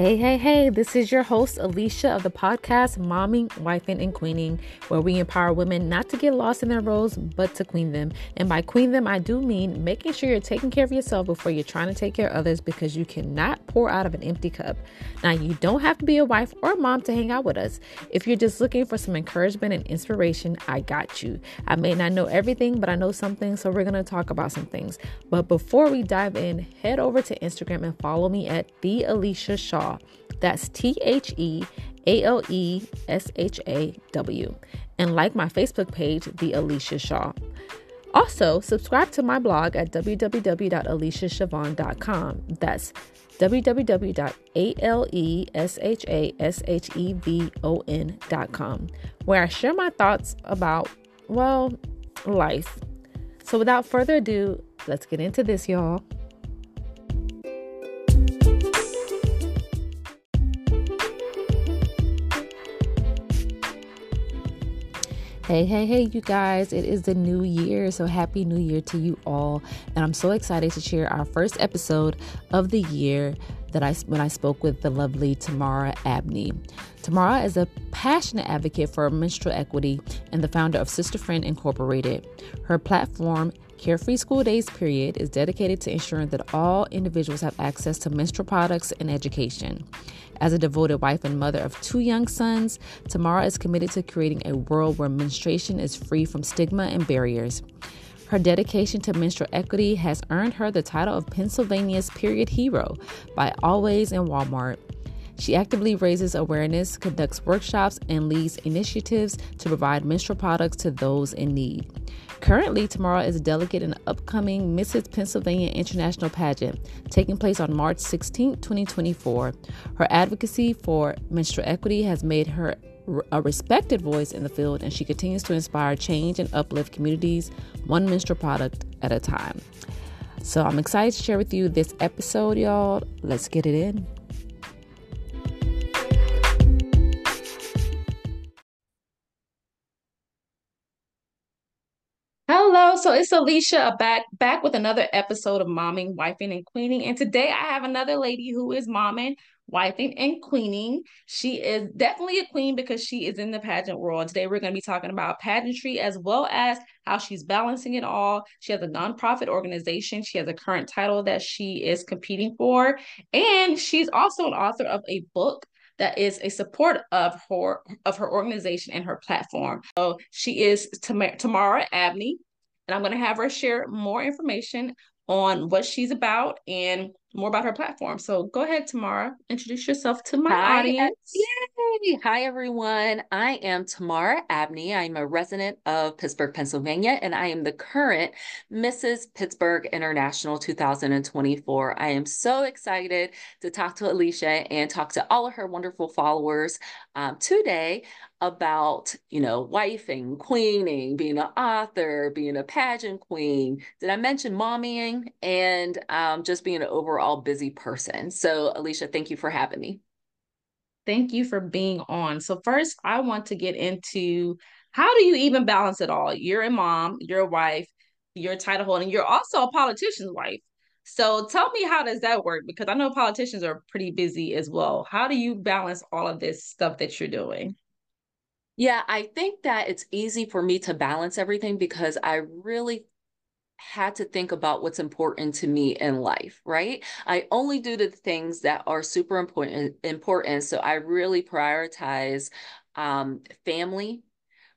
Hey, hey, hey, this is your host, Alesha of the podcast Momming, Wifing, and Queening, where we empower women not to get lost in their roles, but to queen them. And by queen them, I do mean making sure you're taking care of yourself before you're trying to take care of others because you cannot pour out of an empty cup. Now, you don't have to be a wife or a mom to hang out with us. If you're just looking for some encouragement and inspiration, I got you. I may not know everything, but I know something, so we're going to talk about some things. But before we dive in, head over to Instagram and follow me at the Alesha Shaw Shaw. That's T H E A L E S H A W. And like my Facebook page, The Alesha Shaw. Also, subscribe to my blog at www.aliciashavon.com. That's www.aleshashevon.com, where I share my thoughts about, well, life. So without further ado, let's get into this, y'all. Hey, hey, hey, you guys, it is the new year. So happy new year to you all. And I'm so excited to share our first episode of the year that I when I spoke with the lovely Tamara Abney. Tamara is a passionate advocate for menstrual equity and the founder of Sister Friend Incorporated. Her platform Carefree School Days Period is dedicated to ensuring that all individuals have access to menstrual products and education. As a devoted wife and mother of two young sons, Tamara is committed to creating a world where menstruation is free from stigma and barriers. Her dedication to menstrual equity has earned her the title of Pennsylvania's Period Hero by Always and Walmart. She actively raises awareness, conducts workshops, and leads initiatives to provide menstrual products to those in need. Currently, Tamara is a delegate in the upcoming Mrs. Pennsylvania International Pageant, taking place on March 16, 2024. Her advocacy for menstrual equity has made her a respected voice in the field, and she continues to inspire change and uplift communities one menstrual product at a time. So I'm excited to share with you this episode, y'all. Let's get it in. It's Alesha back back with another episode of Momming, Wifing, and Queening. And today I have another lady who is momming, wifing, and queening. She is definitely a queen because she is in the pageant world. Today we're going to be talking about pageantry as well as how she's balancing it all. She has a nonprofit organization. She has a current title that she is competing for, and she's also an author of a book that is a support of her of her organization and her platform. So she is Tam- Tamara Abney, and I'm going to have her share more information on what she's about and more about her platform. So go ahead, Tamara, introduce yourself to my Hi, audience. Yay! Hi, everyone. I am Tamara Abney. I'm a resident of Pittsburgh, Pennsylvania, and I am the current Mrs. Pittsburgh International 2024. I am so excited to talk to Alesha and talk to all of her wonderful followers um, today about, you know, wifing, queening, being an author, being a pageant queen. Did I mention mommying and um, just being an overall busy person? So, Alesha, thank you for having me. Thank you for being on. So, first, I want to get into how do you even balance it all? You're a mom, you're a wife, you're a title holder, and you're also a politician's wife. So tell me how does that work? Because I know politicians are pretty busy as well. How do you balance all of this stuff that you're doing? Yeah, I think that it's easy for me to balance everything because I really had to think about what's important to me in life, right? I only do the things that are super important important. So I really prioritize um, family,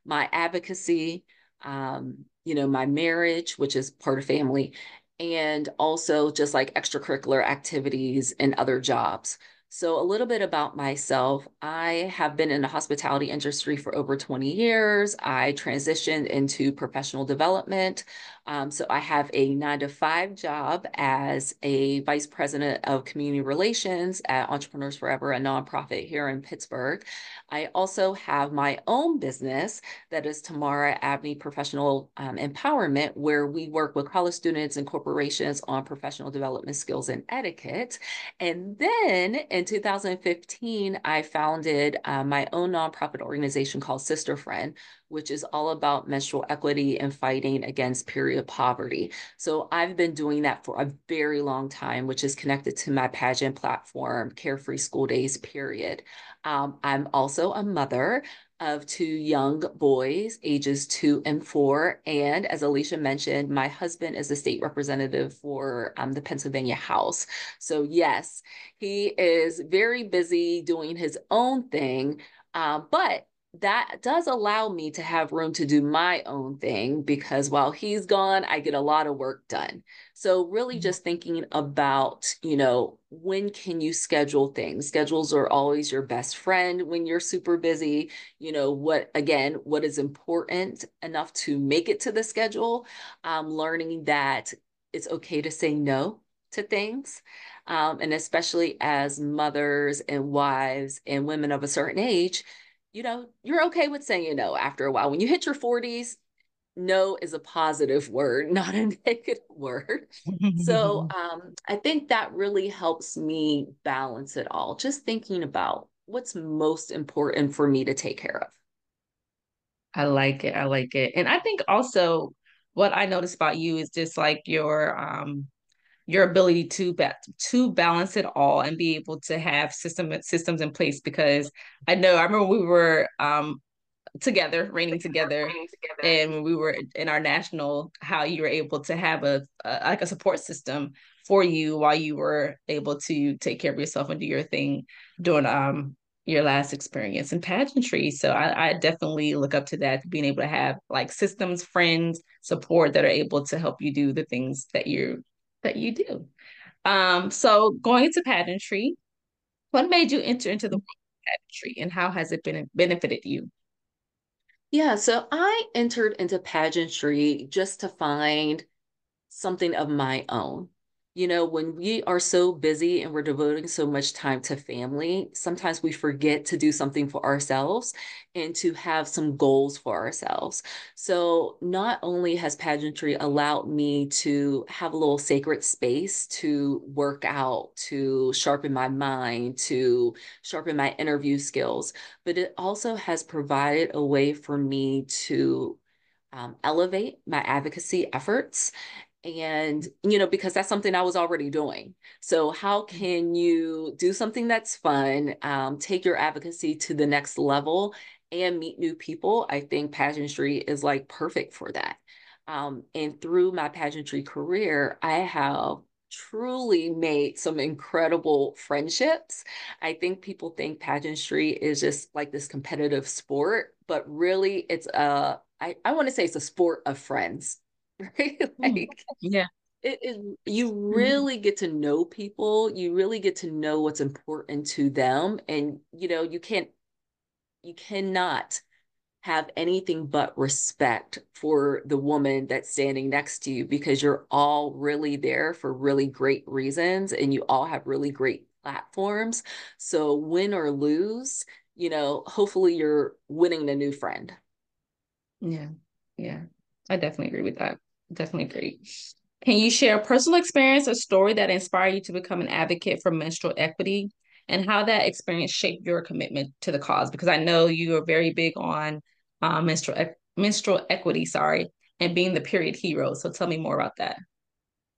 my advocacy, um, you know, my marriage, which is part of family, and also just like extracurricular activities and other jobs. So, a little bit about myself. I have been in the hospitality industry for over 20 years. I transitioned into professional development. Um, so, I have a nine to five job as a vice president of community relations at Entrepreneurs Forever, a nonprofit here in Pittsburgh. I also have my own business that is Tamara Abney Professional um, Empowerment, where we work with college students and corporations on professional development skills and etiquette. And then in 2015, I founded uh, my own nonprofit organization called Sister Friend, which is all about menstrual equity and fighting against period poverty. So I've been doing that for a very long time, which is connected to my pageant platform, Carefree School Days, period. Um, I'm also a mother of two young boys, ages two and four. And as Alesha mentioned, my husband is a state representative for um, the Pennsylvania House. So, yes, he is very busy doing his own thing. Uh, but that does allow me to have room to do my own thing because while he's gone, I get a lot of work done. So really mm-hmm. just thinking about, you know, when can you schedule things? Schedules are always your best friend when you're super busy. You know, what again, what is important enough to make it to the schedule? Um, learning that it's okay to say no to things. Um, and especially as mothers and wives and women of a certain age, you know, you're okay with saying no after a while. When you hit your 40s, no is a positive word, not a negative word. so um, I think that really helps me balance it all, just thinking about what's most important for me to take care of. I like it. I like it. And I think also what I noticed about you is just like your um your ability to ba- to balance it all and be able to have system systems in place because I know I remember we were um together reigning together, together. and we were in our national how you were able to have a, a like a support system for you while you were able to take care of yourself and do your thing during um your last experience in pageantry. So I, I, definitely look up to that, being able to have like systems, friends, support that are able to help you do the things that you that you do. Um, so going into pageantry, what made you enter into the world of pageantry and how has it been benefited you? Yeah, so I entered into pageantry just to find something of my own you know, when we are so busy and we're devoting so much time to family, sometimes we forget to do something for ourselves and to have some goals for ourselves. So, not only has pageantry allowed me to have a little sacred space to work out, to sharpen my mind, to sharpen my interview skills, but it also has provided a way for me to um, elevate my advocacy efforts and you know because that's something i was already doing. So how can you do something that's fun um, take your advocacy to the next level and meet new people? I think pageantry is like perfect for that. Um, and through my pageantry career i have truly made some incredible friendships. I think people think pageantry is just like this competitive sport but really it's a I, I want to say it's a sport of friends right? Mm, like, yeah. It is you mm-hmm. really get to know people, you really get to know what's important to them. And you know, you can't you cannot have anything but respect for the woman that's standing next to you because you're all really there for really great reasons and you all have really great platforms. So win or lose, you know, hopefully you're winning a new friend. Yeah. Yeah. I definitely agree with that definitely agree. Can you share a personal experience or story that inspired you to become an advocate for menstrual equity and how that experience shaped your commitment to the cause? Because I know you are very big on uh, menstrual menstrual equity, sorry, and being the period hero. So tell me more about that.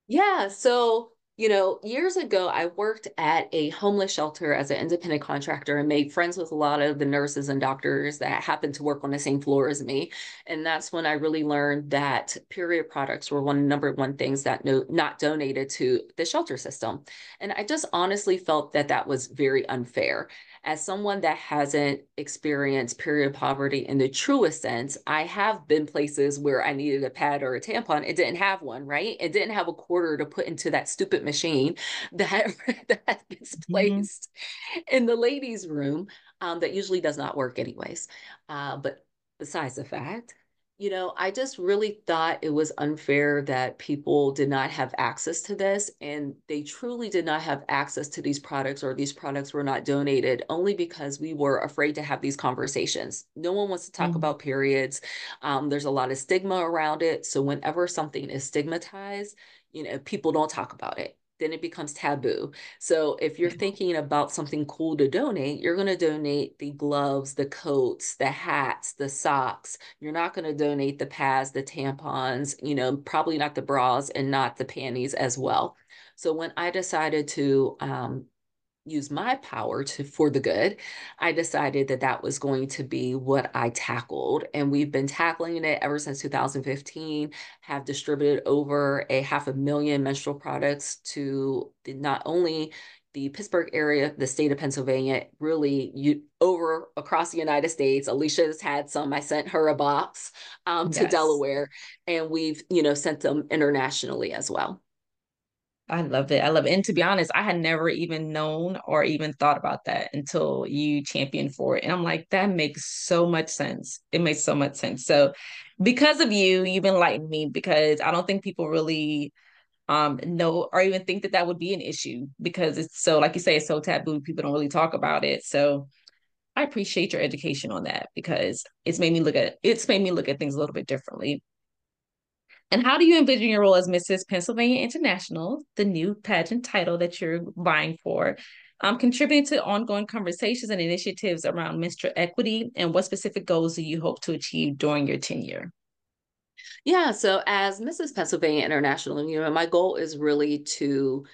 Yeah. So you know, years ago, I worked at a homeless shelter as an independent contractor and made friends with a lot of the nurses and doctors that happened to work on the same floor as me. And that's when I really learned that period products were one of the number one things that no, not donated to the shelter system. And I just honestly felt that that was very unfair as someone that hasn't experienced period poverty in the truest sense, I have been places where I needed a pad or a tampon. It didn't have one, right? It didn't have a quarter to put into that stupid machine that, that gets mm-hmm. placed mm-hmm. in the ladies' room um, that usually does not work anyways. Uh, but besides the fact, you know, I just really thought it was unfair that people did not have access to this and they truly did not have access to these products or these products were not donated only because we were afraid to have these conversations. No one wants to talk mm-hmm. about periods. Um, there's a lot of stigma around it. So whenever something is stigmatized, you know, people don't talk about it. Then it becomes taboo. So if you're thinking about something cool to donate, you're going to donate the gloves, the coats, the hats, the socks. You're not going to donate the pads, the tampons, you know, probably not the bras and not the panties as well. So when I decided to um, use my power to for the good i decided that that was going to be what i tackled and we've been tackling it ever since 2015 have distributed over a half a million menstrual products to not only the Pittsburgh area, the state of Pennsylvania, really you over across the United States. Alesha has had some. I sent her a box um, to yes. Delaware, and we've you know sent them internationally as well. I love it. I love it. And to be honest, I had never even known or even thought about that until you championed for it. And I'm like, that makes so much sense. It makes so much sense. So because of you, you've enlightened me because I don't think people really um know or even think that that would be an issue because it's so like you say it's so taboo people don't really talk about it so i appreciate your education on that because it's made me look at it's made me look at things a little bit differently and how do you envision your role as Mrs. Pennsylvania International, the new pageant title that you're vying for, um, contributing to ongoing conversations and initiatives around menstrual equity? And what specific goals do you hope to achieve during your tenure? Yeah, so as Mrs. Pennsylvania International, you know, my goal is really to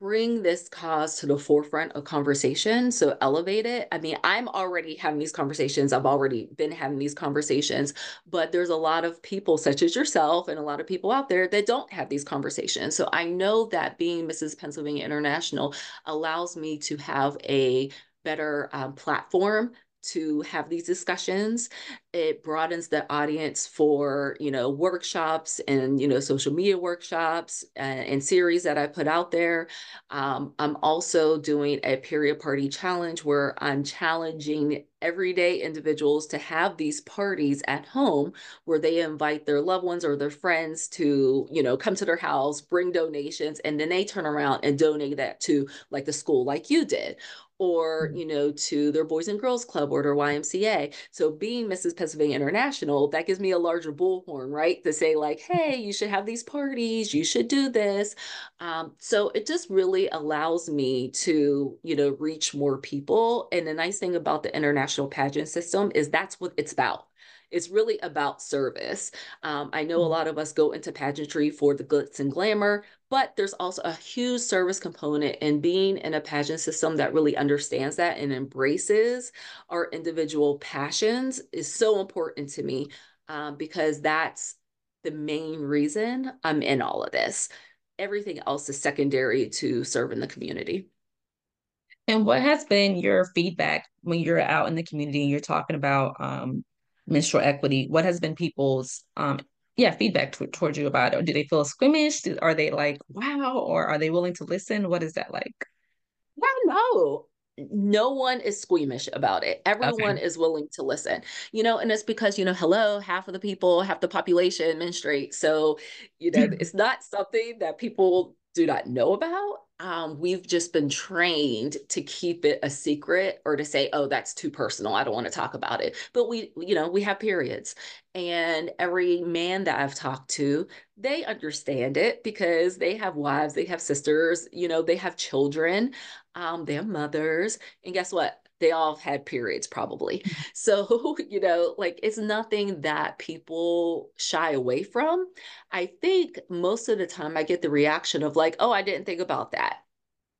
bring this cause to the forefront of conversation so elevate it. I mean i'm already having these conversations i've already been having these conversations but there's a lot of people such as yourself and a lot of people out there that don't have these conversations. So i know that being mrs pennsylvania international allows me to have a better um, platform to have these discussions. It broadens the audience for you know workshops and you know social media workshops and, and series that i put out there. Um, i'm also doing a period party challenge where i'm challenging everyday individuals to have these parties at home where they invite their loved ones or their friends to you know come to their house bring donations and then they turn around and donate that to like the school like you did or mm. you know to their boys and girls club or their ymca so being mrs pennsylvania international that gives me a larger bullhorn right to say like hey you should have these parties you should do this um, so it just really allows me to you know reach more people and the nice thing about the international pageant system is that's what it's about it's really about service. Um, I know a mm. lot of us go into pageantry for the glitz and glamour, but there's also a huge service component in being in a pageant system that really understands that and embraces our individual passions is so important to me um, because that's the main reason I'm in all of this. Everything else is secondary to serving the community. And what has been your feedback when you're out in the community and you're talking about um, menstrual equity? What has been people's um, yeah feedback t- towards you about it? Do they feel squeamish? Do, are they like wow, or are they willing to listen? What is that like? Well, no, no one is squeamish about it. Everyone okay. is willing to listen, you know, and it's because, you know, hello, half of the people, half the population menstruate. So, you know, it's not something that people do not know about um, we've just been trained to keep it a secret or to say, oh, that's too personal. I don't want to talk about it. But we, you know, we have periods. And every man that I've talked to, they understand it because they have wives, they have sisters, you know, they have children, um, they have mothers. And guess what? They all have had periods probably. Mm-hmm. So, you know, like it's nothing that people shy away from. I think most of the time I get the reaction of like, oh, I didn't think about that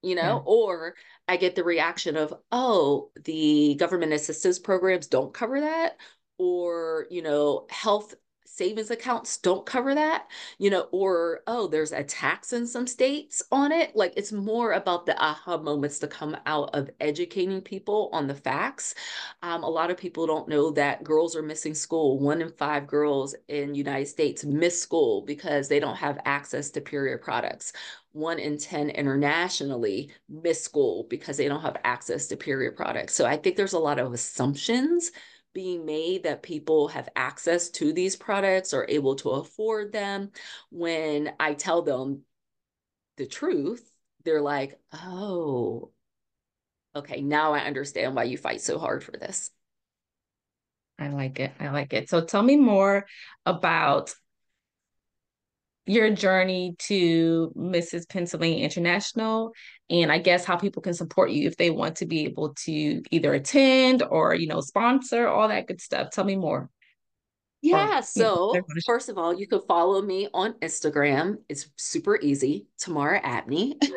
you know, yeah. or I get the reaction of, oh, the government assistance programs don't cover that, or, you know, health savings accounts don't cover that, you know, or, oh, there's a tax in some states on it. Like it's more about the aha moments to come out of educating people on the facts. Um, a lot of people don't know that girls are missing school. One in five girls in United States miss school because they don't have access to period products one in 10 internationally miss school because they don't have access to period products. So I think there's a lot of assumptions being made that people have access to these products or able to afford them. When I tell them the truth, they're like, oh, okay, now I understand why you fight so hard for this. I like it. I like it. So tell me more about your journey to Mrs. Pennsylvania International and I guess how people can support you if they want to be able to either attend or, you know, sponsor, all that good stuff. Tell me more. Yeah. Or, so, you know, first of all, you can follow me on Instagram. It's super easy. Tamara Abney.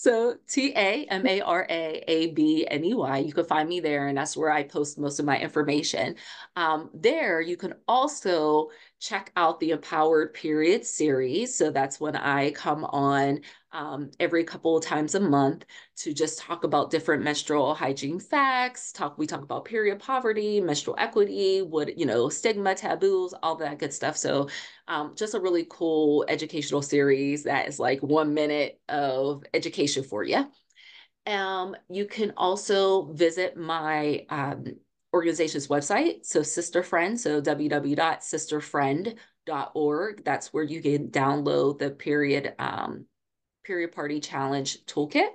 So T A M A R A A B N E Y. You can find me there, and that's where I post most of my information. Um, there, you can also check out the Empowered Period series. So that's when I come on um, every couple of times a month to just talk about different menstrual hygiene facts. Talk we talk about period poverty, menstrual equity, what you know, stigma, taboos, all that good stuff. So um, just a really cool educational series that is like one minute of education for you. Um, you can also visit my um, organization's website. So Sister Friend, so www.sisterfriend.org. That's where you can download the period um, period party challenge toolkit.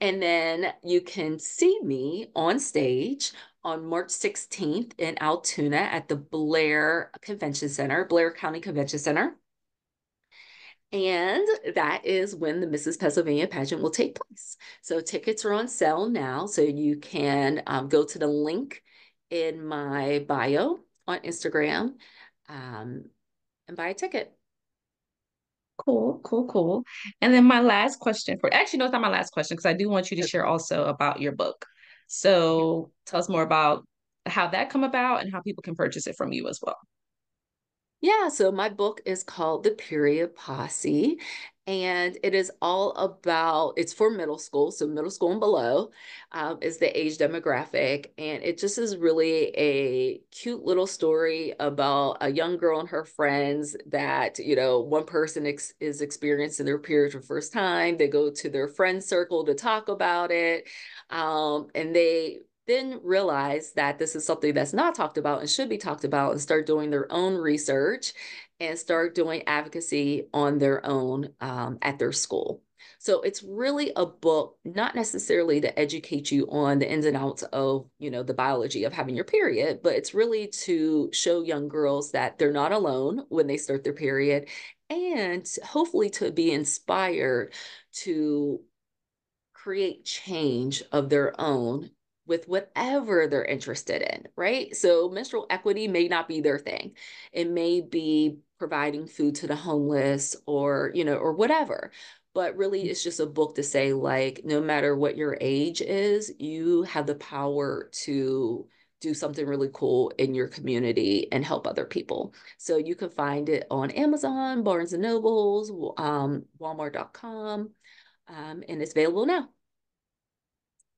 And then you can see me on stage on March 16th in Altoona at the Blair Convention Center, Blair County Convention Center. And that is when the Mrs. Pennsylvania pageant will take place. So tickets are on sale now. So you can um, go to the link in my bio on Instagram um, and buy a ticket. Cool, cool, cool. And then my last question for actually, no, it's not my last question because I do want you to share also about your book. So tell us more about how that come about and how people can purchase it from you as well. Yeah, so my book is called The Period Posse, and it is all about it's for middle school so middle school and below um, is the age demographic and it just is really a cute little story about a young girl and her friends that you know one person ex- is experiencing their period for the first time they go to their friend circle to talk about it um, and they then realize that this is something that's not talked about and should be talked about and start doing their own research and start doing advocacy on their own um, at their school. So it's really a book, not necessarily to educate you on the ins and outs of, you know, the biology of having your period, but it's really to show young girls that they're not alone when they start their period and hopefully to be inspired to create change of their own with whatever they're interested in, right? So menstrual equity may not be their thing. It may be providing food to the homeless or, you know, or whatever. But really, it's just a book to say, like, no matter what your age is, you have the power to do something really cool in your community and help other people. So you can find it on Amazon, Barnes and Nobles, um, Walmart.com, um, and it's available now.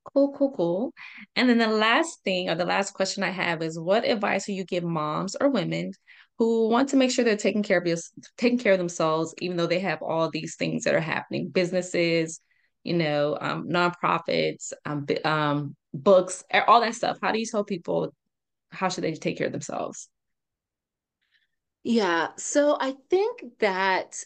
Cool, cool, cool. And then the last thing or the last question I have is what advice do you give moms or women who want to make sure they're taking care of taking care of themselves, even though they have all these things that are happening, businesses, you know, um, nonprofits, um, um, books, all that stuff. How do you tell people how should they take care of themselves? Yeah, so I think that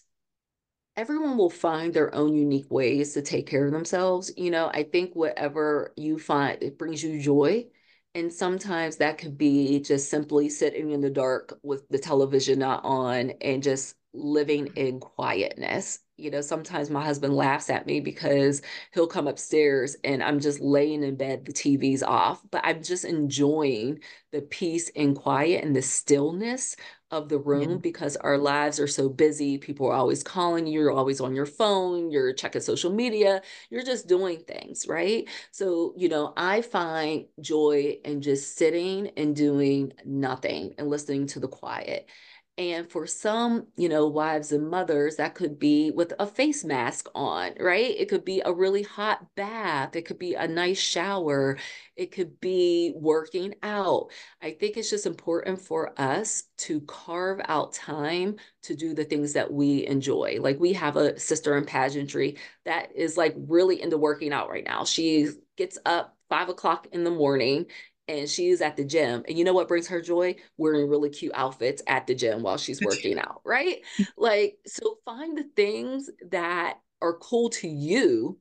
everyone will find their own unique ways to take care of themselves. You know, I think whatever you find, it brings you joy. And sometimes that could be just simply sitting in the dark with the television not on and just living in quietness. You know, sometimes my husband laughs at me because he'll come upstairs and I'm just laying in bed, the TV's off, but I'm just enjoying the peace and quiet and the stillness of the room yeah. because our lives are so busy. People are always calling you, you're always on your phone, you're checking social media, you're just doing things, right? So, you know, I find joy in just sitting and doing nothing and listening to the quiet. And for some, you know, wives and mothers, that could be with a face mask on, right? It could be a really hot bath. It could be a nice shower. It could be working out. I think it's just important for us to carve out time to do the things that we enjoy. Like we have a sister in pageantry that is like really into working out right now. She gets up five o'clock in the morning and she's at the gym. And you know what brings her joy? Wearing really cute outfits at the gym while she's working out, right? like, so find the things that are cool to you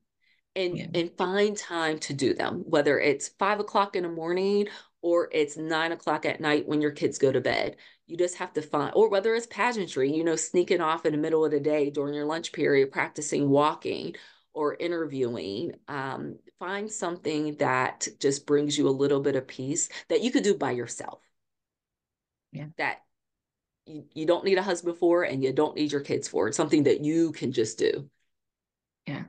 and yeah. and find time to do them, whether it's five o'clock in the morning or it's nine o'clock at night when your kids go to bed. You just have to find, or whether it's pageantry, you know, sneaking off in the middle of the day during your lunch period, practicing walking or interviewing. Um, find something that just brings you a little bit of peace that you could do by yourself. Yeah. That you, you don't need a husband for and you don't need your kids for. It's something that you can just do. Yeah.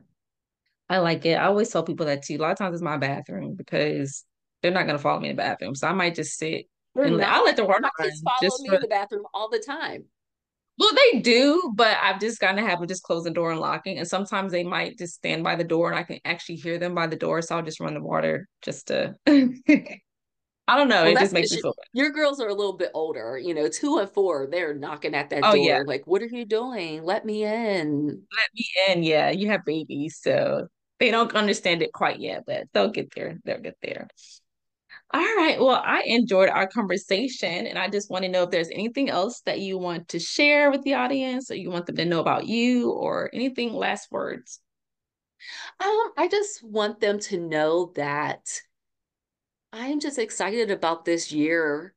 I like it. I always tell people that too. A lot of times it's my bathroom because they're not gonna follow me in the bathroom. So I might just sit They're and let, I'll let the water My kids follow me for- in the bathroom all the time. Well, they do, but I've just gotten a have of just closing the door and locking. And sometimes they might just stand by the door and I can actually hear them by the door. So I'll just run the water just to I don't know. Well, it just makes me feel better. Your girls are a little bit older, you know, two and four. They're knocking at that Oh, door, yeah. like, "What are you doing? Let me in." Let me in. Yeah, you have babies, so they don't understand it quite yet, but they'll get there. They'll get there. All right. Well, I enjoyed our conversation, and I just want to know if there's anything else that you want to share with the audience, or you want them to know about you, or anything. Last words. Um, I just want them to know that I am just excited about this year,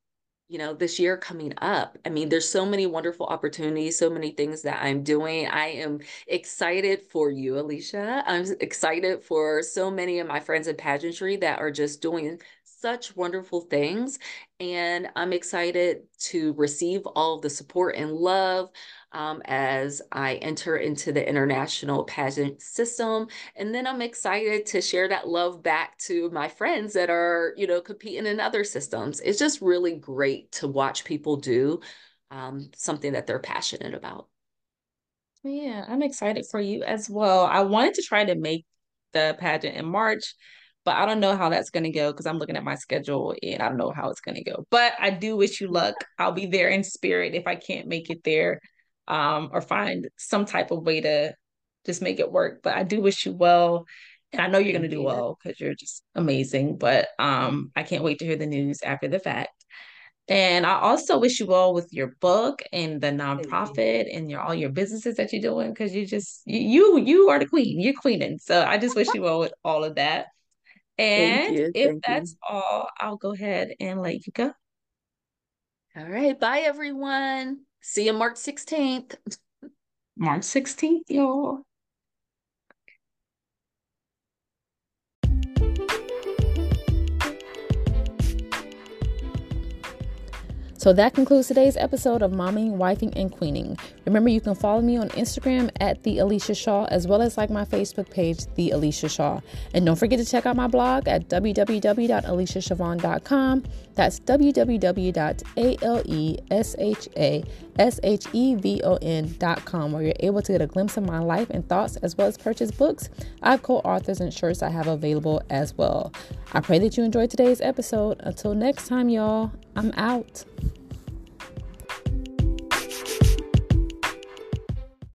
you know, this year coming up. I mean, there's so many wonderful opportunities, so many things that I'm doing. I am excited for you, Alesha. I'm excited for so many of my friends in pageantry that are just doing such wonderful things. And I'm excited to receive all the support and love um, as I enter into the international pageant system. And then I'm excited to share that love back to my friends that are, you know, competing in other systems. It's just really great to watch people do um, something that they're passionate about. Yeah, I'm excited for you as well. I wanted to try to make the pageant in March, but I don't know how that's going to go because I'm looking at my schedule and I don't know how it's going to go. But I do wish you luck. I'll be there in spirit if I can't make it there um, or find some type of way to just make it work. But I do wish you well. And I know you're going to do well because you're just amazing. But um, I can't wait to hear the news after the fact. And I also wish you well with your book and the nonprofit and your all your businesses that you're doing because you just you you you are the queen. You're queening. So I just wish you well with all of that. And you. if that's all, I'll go ahead and let you go. All right. Bye, everyone. See you March 16th. March 16th, y'all. So that concludes today's episode of Momming, Wifing, and Queening. Remember, you can follow me on Instagram at the Alesha Shaw, as well as like my Facebook page, The Alesha Shaw. And don't forget to check out my blog at www.aliciashavon.com. That's www.aleshashevon.com, where you're able to get a glimpse of my life and thoughts, as well as purchase books. I have co-authors and shirts I have available as well. I pray that you enjoyed today's episode. Until next time, y'all, I'm out.